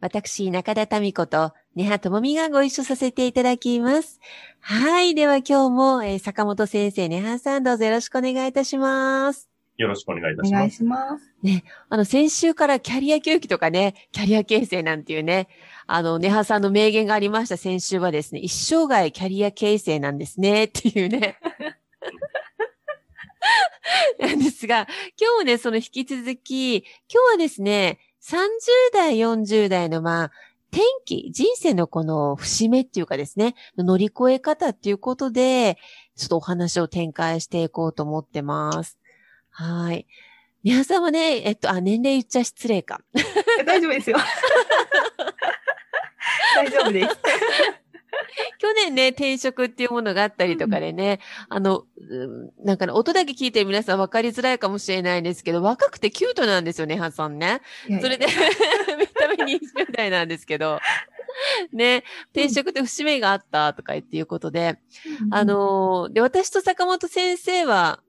私中田民子と根葉智美がご一緒させていただきます。はい。では今日も、えー坂本先生、根葉さんどうぞよろしくお願いいたします。よろしくお願いいたします。します。あの、先週からキャリア教育とかね、キャリア形成なんていうね、あの、ネハさんの名言がありました先週はですね、一生涯キャリア形成なんですね、っていうね。なんですが、今日もね、その引き続き、今日はですね、30代、40代のまあ、転機、人生のこの節目っていうかですね、乗り越え方っていうことで、ちょっとお話を展開していこうと思ってます。はい。皆さんはね、えっと、あ、年齢言っちゃ失礼か。大丈夫ですよ。大丈夫です。去年ね、転職っていうものがあったりとかでね、あの、うんなんかね、音だけ聞いてる皆さん分かりづらいかもしれないんですけど、若くてキュートなんですよね、ハンさんね。それで、見た目20代なんですけど、ね、転職って節目があったとか言っていうことで、あ、のーで、私と坂本先生は、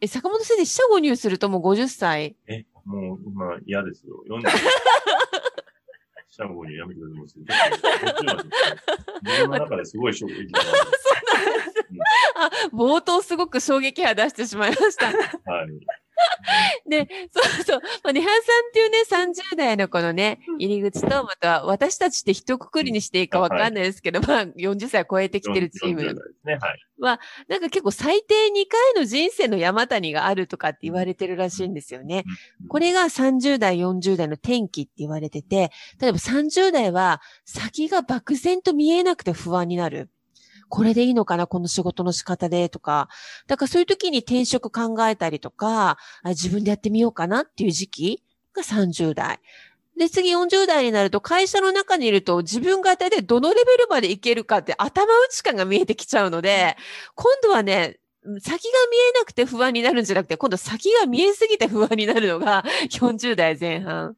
え、坂本先生、四捨五入するともう50歳？え、もう、まあ、嫌ですよ。40。シャンゴにやめてください。こっちは自分の中ですごい衝撃があ、冒頭すごく衝撃波出してしまいました。はい。で、そうそう。まあ、ネハンさんっていうね、30代のこのね、入り口と、また私たちって一括りにしていいかわかんないですけど、まあ、40歳超えてきてるチー40代ム。ね。はい。なんか結構最低2回の人生の山谷があるとかって言われてるらしいんですよね。これが30代、40代の転機って言われてて、例えば30代は先が漠然と見えなくて不安になる。これでいいのかなこの仕事の仕方でとか。だからそういう時に転職考えたりとか、自分でやってみようかなっていう時期が30代。で、次40代になると会社の中にいると自分が大体どのレベルまでいけるかって頭打ち感が見えてきちゃうので、今度はね、先が見えなくて不安になるんじゃなくて、今度先が見えすぎて不安になるのが40代前半。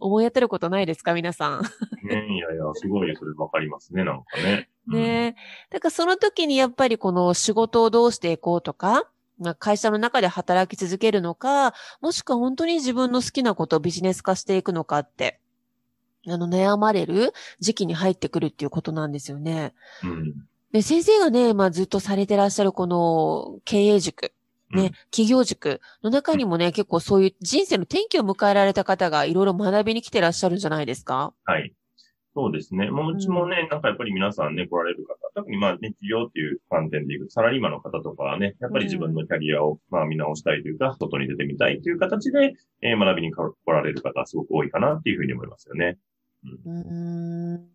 思い当たることないですか皆さん。ね、いやいや、すごいそれわかりますね、なんかね。ねえ。だからその時にやっぱりこの仕事をどうしていこうとか、まあ会社の中で働き続けるのか、もしくは本当に自分の好きなことをビジネス化していくのかって、あの悩まれる時期に入ってくるっていうことなんですよね。うん。うん。で、先生がね、まあずっとされてらっしゃるこの経営塾、ね、うん企業塾の中にもね、結構そういう人生の転機を迎えられた方がいろいろ学びに来てらっしゃるんじゃないですか？はい。そうですね。もううちもね、なんかやっぱり皆さんね、来られる方、特にまあね、企業っていう観点でいくサラリーマンの方とかはね、やっぱり自分のキャリアをまあ見直したいというか、外に出てみたいという形で、えー学びに来られる方すごく多いかなっていうふうに思いますよね。うーん。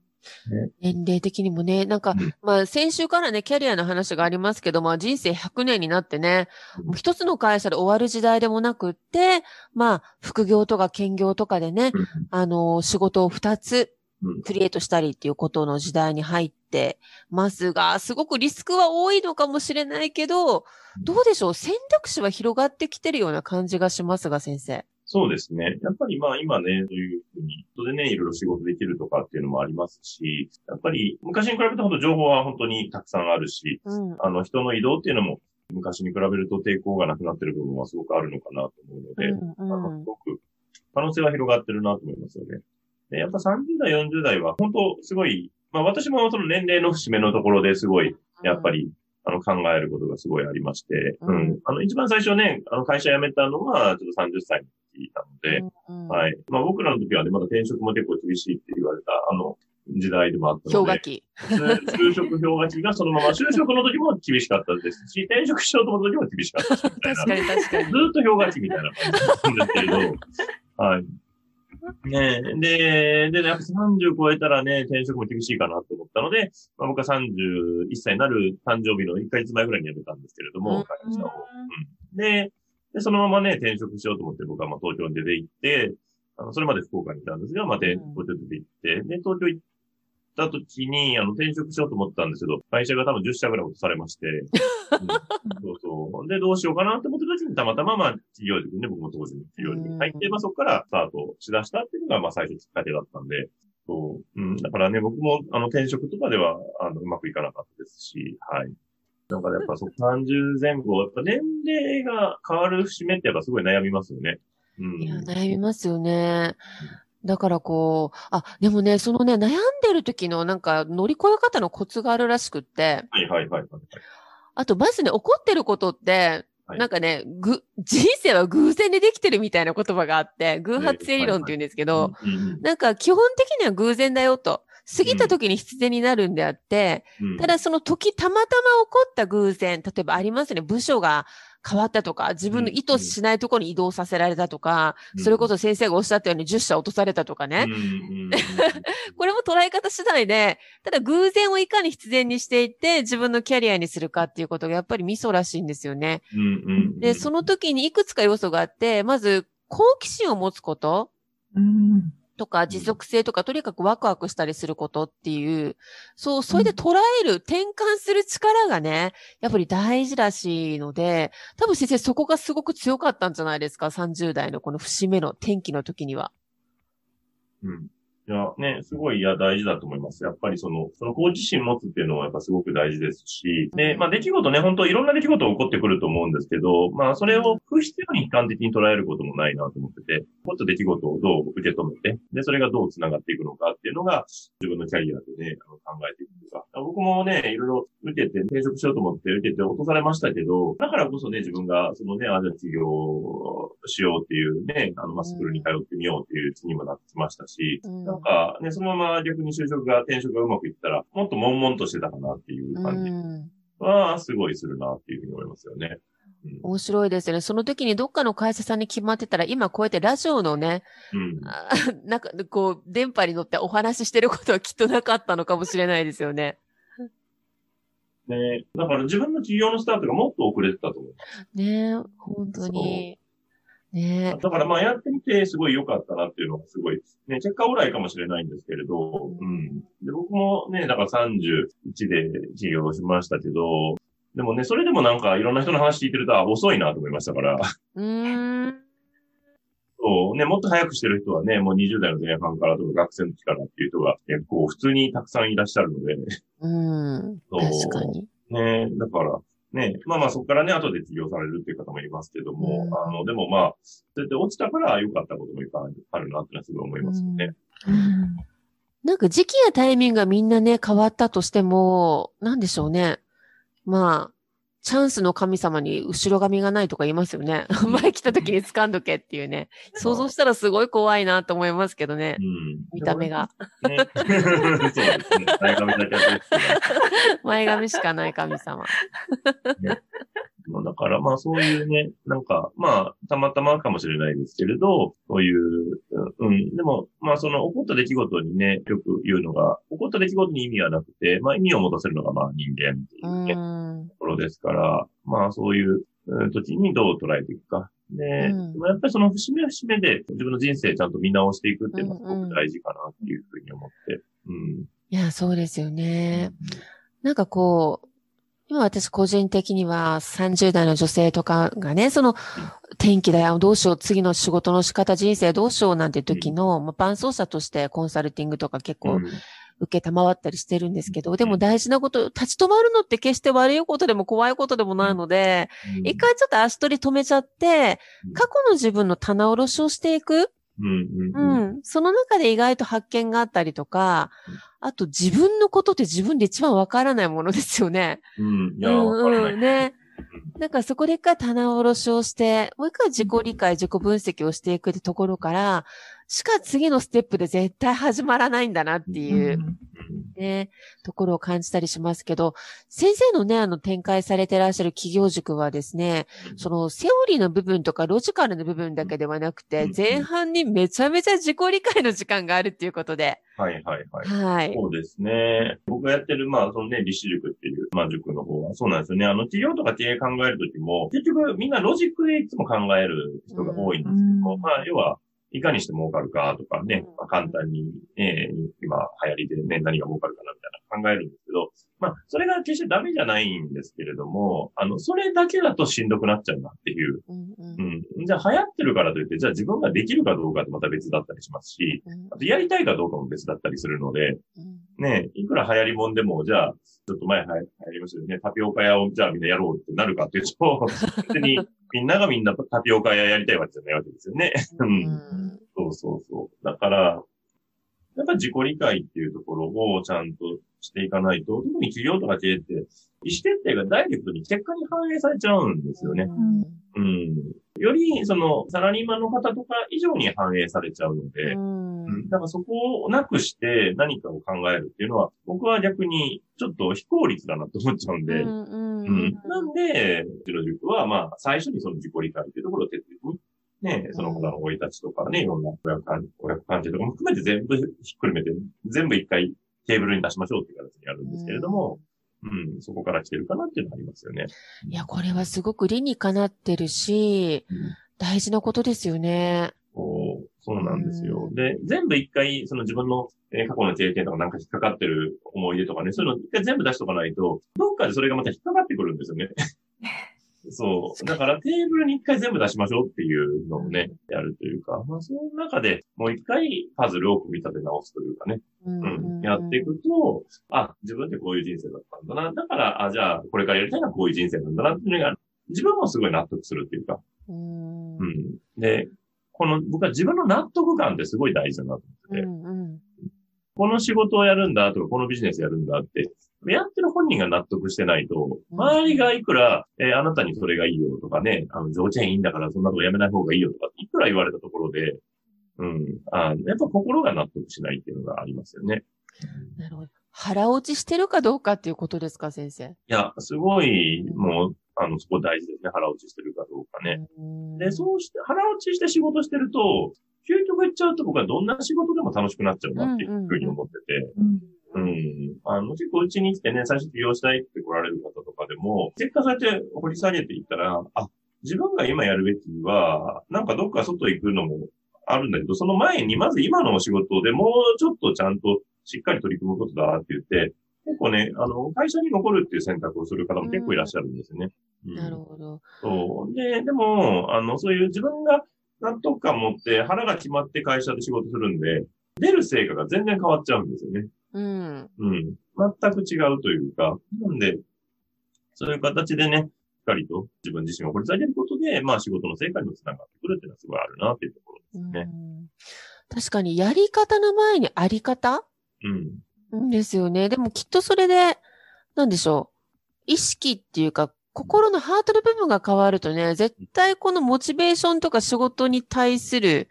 年齢的にもね、なんかうん、まあ先週からね、キャリアの話がありますけど、まあ人生100年になってね、うん。もう一つの会社で終わる時代でもなくって、まあ副業とか兼業とかでね、うん。あの、仕事を2つうんクリエイトしたりっていうことの時代に入ってますが、すごくリスクは多いのかもしれないけど、どうでしょう？選択肢は広がってきてるような感じがしますが、先生。そうですね。やっぱりまあ今ね、そういうふうに、それでね、いろいろ仕事できるとかっていうのもありますし、やっぱり昔に比べてほど情報は本当にたくさんあるし、うん。あの人の移動っていうのも昔に比べると抵抗がなくなってる部分はすごくあるのかなと思うので、うんあうんのすごく可能性は広がってるなと思いますよね。で、やっぱ30代、40代は本当すごい、まあ私もその年齢の節目のところですごい、やっぱり、あの考えることがすごいありまして、ううんん。あの一番最初ね、あの会社辞めたのはちょっと30歳の時なので、はい。まあ僕らの時はね、まだ転職も結構厳しいって言われた、あの、時代でもあったので。氷河期。就職氷河期がそのまま、就職の時も厳しかったですし、転職しようと思った時も厳しかったし、みたいな確かに確かにず。っと氷河期みたいな感じなんですけれど、はい。ねえ、で、で、やっぱ30超えたらね、転職も厳しいかなと思ったので、まあ、僕は31歳になる誕生日の1ヶ月前ぐらいに辞めたんですけれども、会社を。うん。でで、そのままね、転職しようと思って僕はまあ東京に出て行って、あの、それまで福岡にいたんですが、まあ、東京出て行って、で、東京行った時に、あの、転職しようと思ったんですけど、会社が多分10社ぐらい落とされまして、う んそうそう。で、どうしようかなって思ってた時に、たまたま、まあ、企業塾にね、僕も当時の企業塾に入って、うんまあ、そこからスタートしだしたっていうのが、まあ、最初きっかけだったんで、そう。うん。だからね、僕も、あの、転職とかでは、あの、うまくいかなかったですし、はい。なんかやっぱそう、30前後、やっぱ年齢が変わる節目ってやっぱすごい悩みますよね。うん。いや、悩みますよね。だからこう、あ、でもね、そのね、悩んでる時のなんか乗り越え方のコツがあるらしくって、はいはいはいはい。あとまずね、怒ってることって、はい。なんかね、ぐ、人生は偶然でできてるみたいな言葉があって、偶発性理論って言うんですけど、なんか基本的には偶然だよと。過ぎた時に必然になるんであって、うん、ただその時たまたま起こった偶然、例えばありますね、部署が変わったとか、自分の意図しないところに移動させられたとか、うん。それこそ先生がおっしゃったように10社落とされたとかね、うん これも捉え方次第で、ただ偶然をいかに必然にしていって、自分のキャリアにするかっていうことがやっぱりミソらしいんですよね。うんうん。で、その時にいくつか要素があって、まず、好奇心を持つこと。うん。とか、持続性とか、とにかくワクワクしたりすることっていう、そう、それで捉える、転換する力がね、やっぱり大事らしいので、多分先生そこがすごく強かったんじゃないですか ?30 代のこの節目の転機の時には。うん。いや、ね、すごい、いや、大事だと思います。やっぱりその、その好奇心持つっていうのはやっぱすごく大事ですし、で、まあ出来事ね、本当いろんな出来事起こってくると思うんですけど、まあそれを不必要に悲観的に捉えることもないなと思ってて、もっと出来事をどう受け止めて、で、それがどう繋がっていくのかっていうのが、自分のキャリアでね、あの考えていくというか、僕もね、いろいろ受けて、転職しようと思って受けて落とされましたけど、だからこそね、自分が、そのね、あ、じゃあ起業しようっていうね、あの、まあ、スクールに通ってみようっていう気にもなってきましたし、うんなんかね、そのまま逆に就職が、転職がうまくいったら、もっと悶々としてたかなっていうう感じん。は、すごいするなっていうふうに思いますよね。うん。面白いですよね。その時にどっかの会社さんに決まってたら、今こうやってラジオのね、うん。あ なんか、こう、電波に乗ってお話ししてることはきっとなかったのかもしれないですよね。ねだから自分の企業のスタートがもっと遅れてたと思う。ねえ、本当に。ねえ。だからまあやってみてすごい良かったなっていうのがすごい、ね、結果オーライかもしれないんですけれど、うん。で、僕もね、だから31で起業しましたけど、でもね、それでもなんかいろんな人の話聞いてると、あ、遅いなと思いましたから、うーん。そう、ね、もっと早くしてる人はね、もう20代の前半からとか学生の時からっていう人が結構普通にたくさんいらっしゃるので、うん。そう確かに。ね、だから、ね、まあまあそこからね、後で起業されるっていう方もいますけども、うんあの、でもまあ、そうやって落ちたから良かったこともいっぱいあるなってのはすごい思いますよね。なんか時期やタイミングがみんなね、変わったとしても、なんでしょうね。まあ、チャンスの神様に後ろ髪がないとか言いますよね。前来た時に掴んどけっていうね。想像したらすごい怖いなと思いますけどねう。ん。見た目が。ね。そうですね。前髪だけはですけ前髪しかない神様。ど。だからまあそういうね、なんか、まあ、たまたまかもしれないですけれど、そういう、うん、でも、まあその起こった出来事にね、よく言うのが、起こった出来事に意味はなくて、まあ意味を持たせるのがまあ人間っていううね、ん。ところですから、まあそういううん時にどう捉えていくか。で、うんでもやっぱりその節目節目で自分の人生ちゃんと見直していくっていうのはすごく大事かなっていうふうに思って。うん。いや、そうですよね。なんかこう、今私個人的には30代の女性とかがね、その天気だよ、どうしよう、次の仕事の仕方、人生どうしようなんて時の、まあ、伴走者としてコンサルティングとか結構うん。受けたまわったりしてるんですけど、でも大事なこと、立ち止まるのって決して悪いことでも怖いことでもないので、一回ちょっと足取り止めちゃってうん、過去の自分の棚卸しをしていく。うん。その中で意外と発見があったりとかうん、あと自分のことって自分で一番わからないものですよね。うん。いや、うんわからない。うんね。なんかそこで一回棚卸しをして、もう一回自己理解、自己分析をしていくってところから、しか次のステップで絶対始まらないんだなっていう、うんね、ところを感じたりしますけど、先生のね、あの展開されてらっしゃる企業塾はですね、そのセオリーの部分とかロジカルな部分だけではなくてうん、前半にめちゃめちゃ自己理解の時間があるっていうことで。はいはいはい。はい。そうですね。僕がやってる、まあ、そのね、立志塾っていう、まあ、塾の方は、そうなんですよね。あの、企業とか経営考えるときも、結局、みんなロジックでいつも考える人が多いんですけども、うんまあ、要は、いかにして儲かるかとかね、うんまあ、簡単に、えー今、流行りでね、何が儲かるかなみたいな考えるんですけど、まあ、それが決してダメじゃないんですけれども、あの、それだけだとしんどくなっちゃうなっていう。うんうんうん。じゃあ流行ってるからといって、じゃあ自分ができるかどうかってまた別だったりしますし、うんあとやりたいかどうかも別だったりするので、うんねいくら流行りもんでも、じゃあ、ちょっと前は流行りましたよね。タピオカ屋をじゃあみんなやろうってなるかっていうと、別にみんながみんなタピオカ屋やりたいわけじゃないわけですよね。うんそうそうそう。だから、やっぱ自己理解っていうところをちゃんとしていかないと、特に企業とか経営って、意思決定がダイレクトに結果に反映されちゃうんですよね。うんうん。より、その、サラリーマンの方とか以上に反映されちゃうので、うん。うん。だからそこをなくして何かを考えるっていうのは、僕は逆にちょっと非効率だなと思っちゃうんで、うんうん。うん。なんで、うちの塾は、まあ、最初にその自己理解っていうところを徹底に、ね、その他の生い立ちとかね、いろんな親子関係とかも含めて全部ひっくるめて、全部一回テーブルに出しましょうっていう形にやるんですけれども、うん、そこから来てるかなっていうのはありますよね。いや、これはすごく理にかなってるし、うん大事なことですよね。そうそうなんですよう。んで、全部一回、その自分の、えー過去の経験とかなんか引っかかってる思い出とかね、そういうの一回全部出しとかないと、どっかでそれがまた引っかかってくるんですよね。そう。だからテーブルに一回全部出しましょうっていうのをね、やるというか、まあその中でもう一回パズルを組み立て直すというかね、うん。うん、やっていくと、あ、自分ってこういう人生だったんだな。だから、あ、じゃあこれからやりたいのはこういう人生なんだなっていうのが、自分もすごい納得するっていうか、うん。うん。で、この、僕は自分の納得感ってすごい大事だなと思ってて、うんうんこの仕事をやるんだとか、このビジネスやるんだって、やってる本人が納得してないと、うん周りがいくら、えーあなたにそれがいいよとかね、あの、条件いいんだからそんなことやめない方がいいよとか、いくら言われたところで、うん、あやっぱ心が納得しないっていうのがありますよね。なるほど。腹落ちしてるかどうかっていうことですか、先生？いや、すごい、もう、あの、そこ大事ですね。腹落ちしてるかどうかね。うんで、そうして、腹落ちして仕事してると、究極言っちゃうと僕はどんな仕事でも楽しくなっちゃうなっていうふうに思ってて、うん。あの、結構うちに来てね、最初起業したいって来られる方とかでも、結果そうやって掘り下げていったら、あ、自分が今やるべきは、なんかどっか外行くのもあるんだけど、その前にまず今のお仕事でもうちょっとちゃんとしっかり取り組むことだって言って、結構ね、あの、会社に残るっていう選択をする方も結構いらっしゃるんですよね。うんなるほど。そう。で、でも、あの、そういう自分が納得感持って腹が決まって会社で仕事するんで、出る成果が全然変わっちゃうんですよね。うん。うん。全く違うというか、なんで、そういう形でね、しっかりと自分自身を掘り下げることで、まあ仕事の成果にもつながってくるっていうのはすごいあるなっていうところですね。うん確かに、やり方の前にあり方？うん。んですよね。でもきっとそれで、なんでしょう。意識っていうか、心のハートの部分が変わるとね、絶対このモチベーションとか仕事に対する、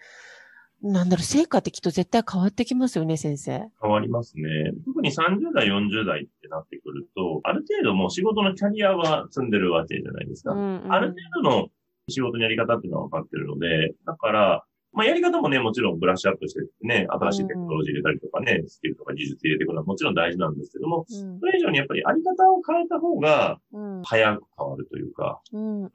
なんだろう、成果ってきっと絶対変わってきますよね、先生。変わりますね。特に30代、40代ってなってくると、ある程度もう仕事のキャリアは積んでるわけじゃないですか。うんうんある程度の仕事のやり方っていうのは分かってるので、だから、まあやり方もね、もちろんブラッシュアップしてね、新しいテクノロジー入れたりとかね、スキルとか技術入れていくのはもちろん大事なんですけども、うん。それ以上にやっぱりあり方を変えた方がうん。早く変わるというか、うんうん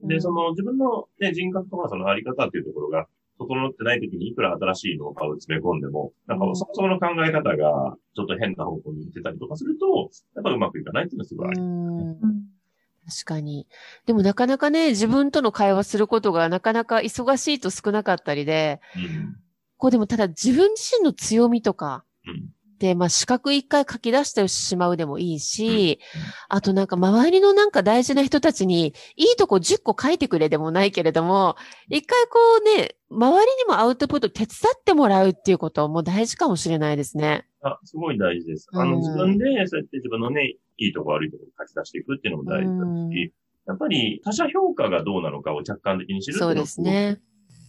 うん。で、その自分の、ね、人格とかそのあり方っていうところが整ってない時にいくら新しいノウハウを詰め込んでも、なんかうん。そもそもの考え方がちょっと変な方向に行ってたりとかすると、やっぱうまくいかないっていうのはすごいあります。うん確かに。でもなかなかね、自分との会話することがなかなか忙しいと少なかったりで、うんこうでもただ自分自身の強みとか、うんで、まあ、資格一回書き出してしまうでもいいし、うんあとなんか周りのなんか大事な人たちに、いいとこ10個書いてくれでもないけれども、一回こうね、周りにもアウトプット手伝ってもらうっていうことも大事かもしれないですね。あ、すごい大事です。あの、うん自分で、そうやって自分のね、いいとこ悪いとこ書き出していくっていうのも大事だし、やっぱり他者評価がどうなのかを客観的に知るっていうのがそうですね。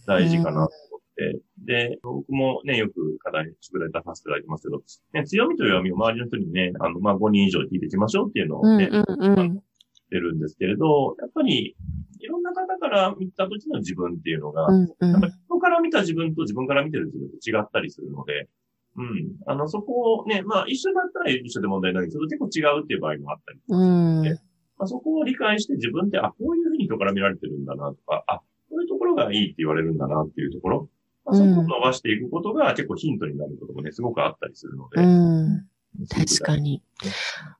大事かなと思って。で、僕もね、よく課題、宿題出させていただいてますけど、ね、強みと弱みを周りの人にね、あの、まあ、5人以上聞いていきましょうっていうのをね、うんうんうん。してるんですけれど、やっぱり、いろんな方から見た時の自分っていうのが、うんうんやっぱり人から見た自分と自分から見てる自分と違ったりするので、うん。あの、そこをね、まあ一緒だったら一緒で問題ないけど、結構違うっていう場合もあったり。うん。まあそこを理解して自分って、あ、こういうふうに人から見られてるんだなとか、あ、こういうところがいいって言われるんだなっていうところ、まあ、そこを伸ばしていくことが結構ヒントになることもね、すごくあったりするので。うん。確かに。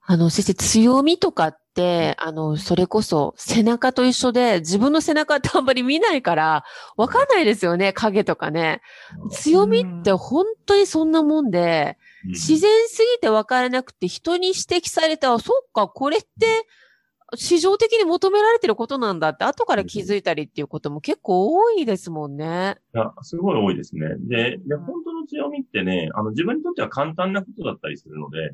あの、先生、強みとかって、あの、それこそ背中と一緒で、自分の背中ってあんまり見ないから、わかんないですよね、影とかね。強みって本当にそんなもんで、うん自然すぎて分からなくて人に指摘されたら、そっか、これって市場的に求められてることなんだって後から気づいたりっていうことも結構多いですもんね。いや、すごい多いですね。で、で、本当の強みってね、あの、自分にとっては簡単なことだったりするので、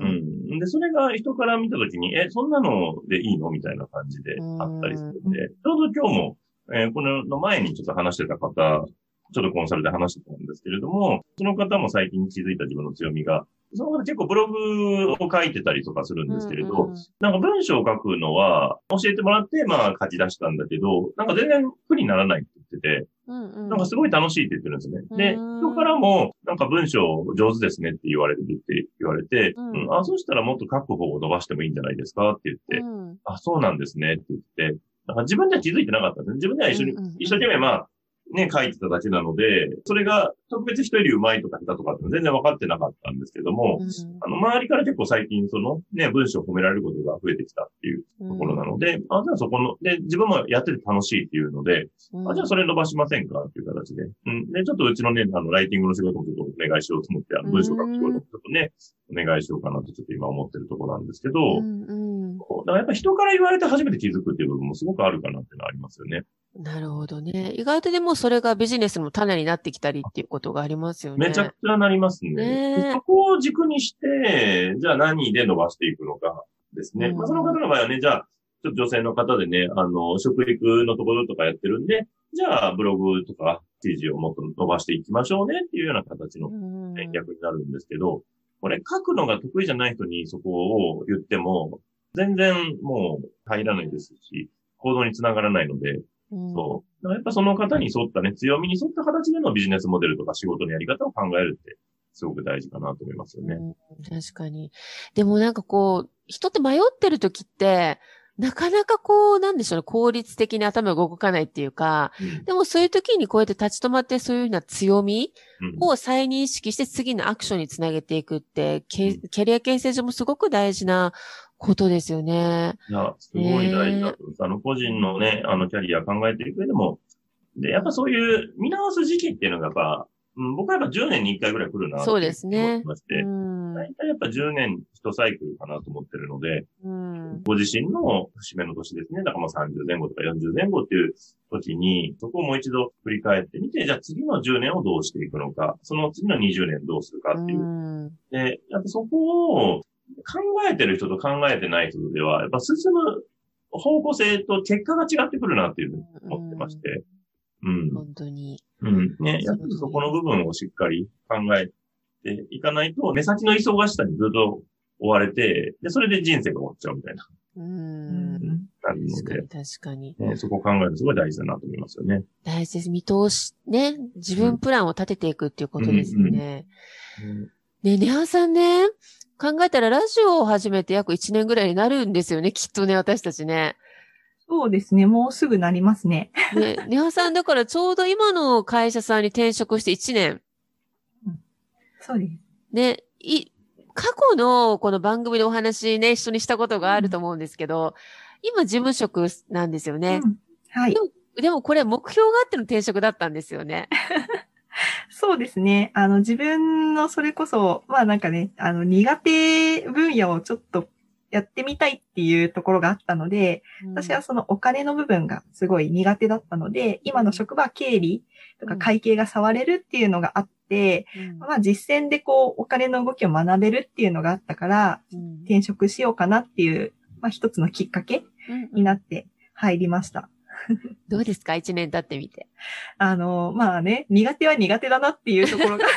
うん。うん。で、それが人から見たときに、え、そんなのでいいのみたいな感じであったりするんで、ちょうど今日も、えーこのの前にちょっと話してた方、ちょっとコンサルで話してたんですけれども、その方も最近気づいた自分の強みが、その方結構ブログを書いてたりとかするんですけれど、うんなんか文章を書くのは教えてもらって、まあ書き出したんだけど、なんか全然苦にならないって言ってて、うんうん。なんかすごい楽しいって言ってるんですね。で、うん。人からも、なんか文章上手ですねって言われるって言われて、うん。うん。あ、そうしたらもっと書く方を伸ばしてもいいんじゃないですかって言って、うん。あ、そうなんですねって言って、なんか自分では気づいてなかったんですね。自分では一緒に、うんうんうん。一生懸命まあ、ね、書いてただけなので、それが特別人より上手いとか下手とかって全然分かってなかったんですけども、あの、周りから結構最近そのね、文章を褒められることが増えてきたっていううんところなので、あ、じゃあそこの、で、自分もやってて楽しいっていうので、うんあ、じゃあそれ伸ばしませんかっていう形で。うん。で、ちょっとうちのね、あの、ライティングの仕事もちょっとお願いしようと思って、あの、文章書く仕事もちょっとね、お願いしようかなとちょっと今思ってるところなんですけど、うんうんこうだからやっぱ人から言われて初めて気づくっていう部分もすごくあるかなっていうのはありますよね。なるほどね。意外とでもそれがビジネスの種になってきたりっていうことがありますよね。めちゃくちゃなりますね。ねそこを軸にして、じゃあ何で伸ばしていくのかですね。うんまあ、その方の場合はね、じゃあ、ちょっと女性の方でね、あの、食育のところとかやってるんで、じゃあブログとか記事をもっと伸ばしていきましょうねっていうような形のうん戦略になるんですけど、これ書くのが得意じゃない人にそこを言っても、全然もう入らないですし、行動につながらないので、うんそう。やっぱその方に沿ったね、強みに沿った形でのビジネスモデルとか仕事のやり方を考えるって、すごく大事かなと思いますよね。うん確かに。でもなんかこう、人って迷ってる時って、なかなかこう、なんでしょうね、効率的に頭が動かないっていうか、うんでもそういう時にこうやって立ち止まってそういうような強みうんを再認識して次のアクションにつなげていくって、キャキャリア形成上もすごく大事なことですよね。いや、すごい大事だと思います。あの、個人のね、あの、キャリア考えていく上でも、で、やっぱそういう見直す時期っていうのがやっぱ、うん、僕はやっぱ10年に1回ぐらい来るなそうですね思ってまして、うん。大体やっぱ10年1サイクルかなと思ってるので、うん。ご自身の節目の年ですね。だからまあ30前後とか40前後っていう時に、そこをもう一度振り返ってみて、じゃあ次の10年をどうしていくのか、その次の20年どうするかっていう。うんで、やっぱそこを考えてる人と考えてない人では、やっぱ進む方向性と結果が違ってくるなっていうふうに思ってまして。うん。本当に。うん。ね、やっぱりそこの部分をしっかり考えていかないと、目先の忙しさにずっと追われて、で、それで人生が終わっちゃうみたいな、うん。なるので確かに、確かに。ね、そこを考えるのすごい大事だなと思いますよね。大事です。見通し、ね。自分プランを立てていくっていうことですよね。ね、ネハさんね、考えたらラジオを始めて約1年ぐらいになるんですよね、きっとね、私たちね。そうですね。もうすぐなりますね。ね、ネハさんだからちょうど今の会社さんに転職して1年。そうです。ね、い、過去のこの番組でお話ね、一緒にしたことがあると思うんですけど、今事務職なんですよね。うんはい。でもこれ目標があっての転職だったんですよね。そうですね。あの、自分のそれこそ、まあなんかね、あの、苦手分野をちょっとやってみたいっていうところがあったので、私はそのお金の部分がすごい苦手だったので、今の職場は経理とか会計が触れるっていうのがあって、うん、まあ実践でこう、お金の動きを学べるっていうのがあったから、うん。転職しようかなっていう、まあ一つのきっかけになって入りました。どうですか？一年経ってみて。あの、まあね、苦手は苦手だなっていうところが。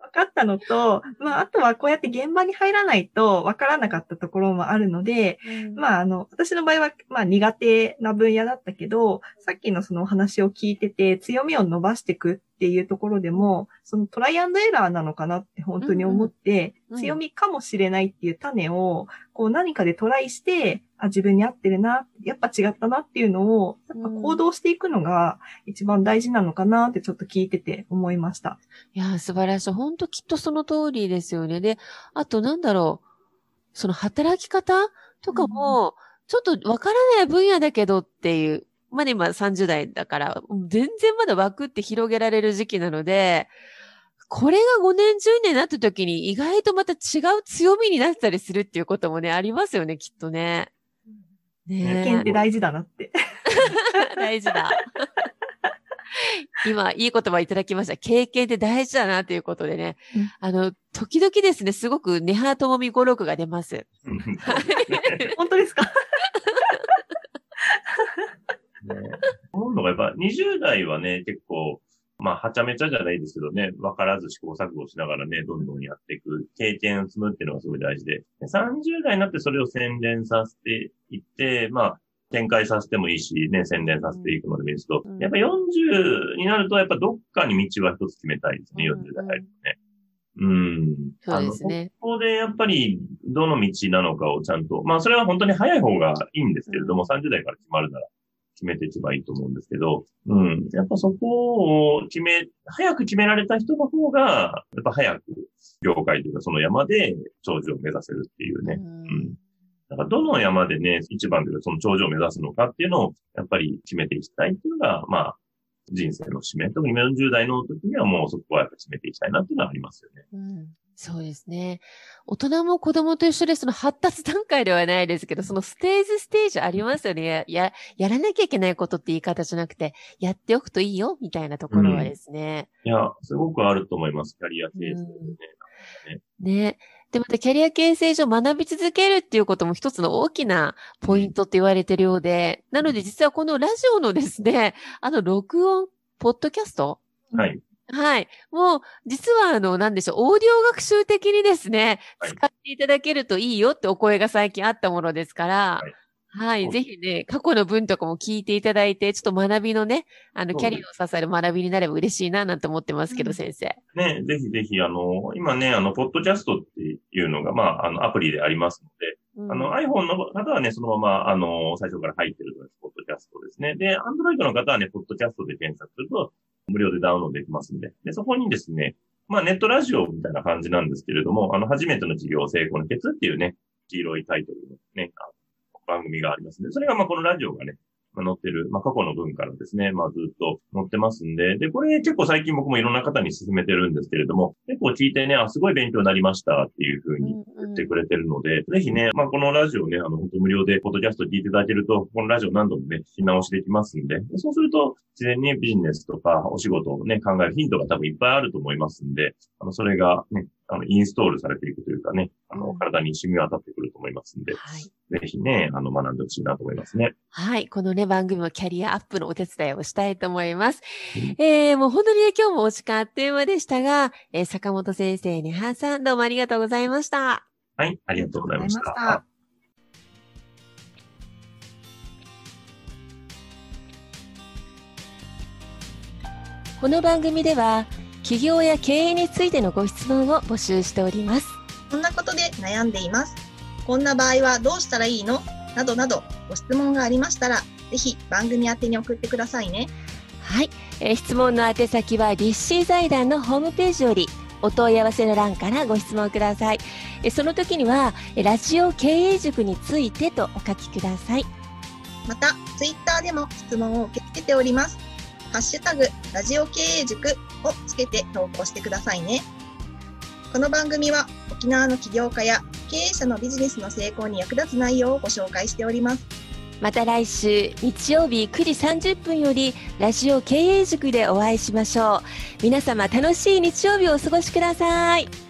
分かったのと、まあ、あとはこうやって現場に入らないと分からなかったところもあるので、まあ、あの、私の場合は、まあ、苦手な分野だったけど、さっきのそのお話を聞いてて、強みを伸ばしていくっていうところでも、そのトライアンドエラーなのかなって本当に思って、うんうん強みかもしれないっていう種を、こう何かでトライして、あ、自分に合ってるな、やっぱ違ったなっていうのを、やっぱ行動していくのが一番大事なのかなってちょっと聞いてて思いました。いやー、素晴らしい。本当きっとその通りですよね。で、あとなんだろう。その働き方とかも、ちょっとわからない分野だけどっていう。まだ今30代だから、全然まだ枠って広げられる時期なので、これが5年、10年になった時に意外とまた違う強みになったりするっていうこともね、ありますよね、きっとね。経ね験って大事だなって。大事だ。今、いい言葉いただきました。経験って大事だなということでね。うんあの、時々ですね、すごくネハともみ語録が出ます。本当ですか？ね 思うのがやっぱ20代はね、結構、まあ、はちゃめちゃじゃないですけどね、わからず試行錯誤しながらね、どんどんやっていく、経験を積むっていうのがすごい大事で、で30代になってそれを洗練させていって、まあ、展開させてもいいし、ね、洗練させていくのでもいいですけど、うん。やっぱ40になると、やっぱどっかに道は一つ決めたいですね、うん。40代入るとね。うん。そうですね。ここでやっぱり、どの道なのかをちゃんと、まあそれは本当に早い方がいいんですけれども、30代から決まるなら決めていけばいいと思うんですけど、うん。やっぱそこを決め、早く決められた人の方が、やっぱ早く業界というかその山で頂上を目指せるっていうね。うん。だからどの山でね、一番というかその頂上を目指すのかっていうのを、やっぱり決めていきたいっていうのが、まあ、人生の使命。特に40代の時にはもうそこはやっぱ決めていきたいなっていうのはありますよね。うんそうですね。大人も子供と一緒でその発達段階ではないですけど、そのステージステージありますよね。や、ややらなきゃいけないことって言い方じゃなくて、やっておくといいよ、みたいなところはですね。いや、すごくあると思います。キャリア形成でね。ね。で、またキャリア形成上学び続けるっていうことも一つの大きなポイントって言われてるようで、なので実はこのラジオのですね、あの録音、ポッドキャスト？はい。はい。もう、実はあの、なんでしょう、オーディオ学習的にですね、はい使っていただけるといいよってお声が最近あったものですから、はいぜひね、過去の文とかも聞いていただいて、ちょっと学びのね、あの、キャリアを支える学びになれば嬉しいな、なんて思ってますけど、うん先生。ね、ぜひぜひ、あの、今ね、あの、ポッドキャストっていうのが、まあ、あの、アプリでありますので、うんあの、iPhone の方はね、そのまま、あの、最初から入ってるのがポッドキャストですね。で、Android の方はね、ポッドキャストで検索すると、無料でダウンロードできますんで。で、そこにですね、まあ、ネットラジオみたいな感じなんですけれども、あの、初めての事業成功のケツっていうね、黄色いタイトルのね、あ番組がありますんで、それがまあ、このラジオがね、載ってる、まあ、過去の文からですね、まあ、ずっと載ってますんで、で、これ結構最近僕もいろんな方に勧めてるんですけれども、結構聞いてね、あ、すごい勉強になりましたっていうふうに言ってくれてるので、ぜひね、まあ、このラジオね、あの、本当無料で、ポッドキャスト聞いていただけると、このラジオ何度もね、聞き直しできますんで、そうすると、自然にビジネスとかお仕事をね、考えるヒントが多分いっぱいあると思いますんで、あの、それがね、あの、インストールされていくというかね、あの、うん。体に染み渡ってと思いますんで、はい。ぜひね、あの、学んでほしいなと思いますね。はい。このね、番組もキャリアアップのお手伝いをしたいと思います。えー、もう本当にね、今日もお時間あっという間でしたが、えー坂本先生、ねはさん、どうもありがとうございました。はい、ありがとうございました。この番組では、起業や経営についてのご質問を募集しております。こんなことで悩んでいます。こんな場合はどうしたらいいの？などなどご質問がありましたら、ぜひ番組宛てに送ってくださいね。はい、えー質問の宛先は立志財団のホームページよりお問い合わせの欄からご質問ください。えーその時には、えーラジオ経営塾についてとお書きください。また、ツイッターでも質問を受け付けております。ハッシュタグ、ラジオ経営塾をつけて投稿してくださいね。この番組は沖縄の起業家や経営者のビジネスの成功に役立つ内容をご紹介しております。また来週日曜日9時30分よりラジオ経営塾でお会いしましょう。皆様楽しい日曜日をお過ごしください。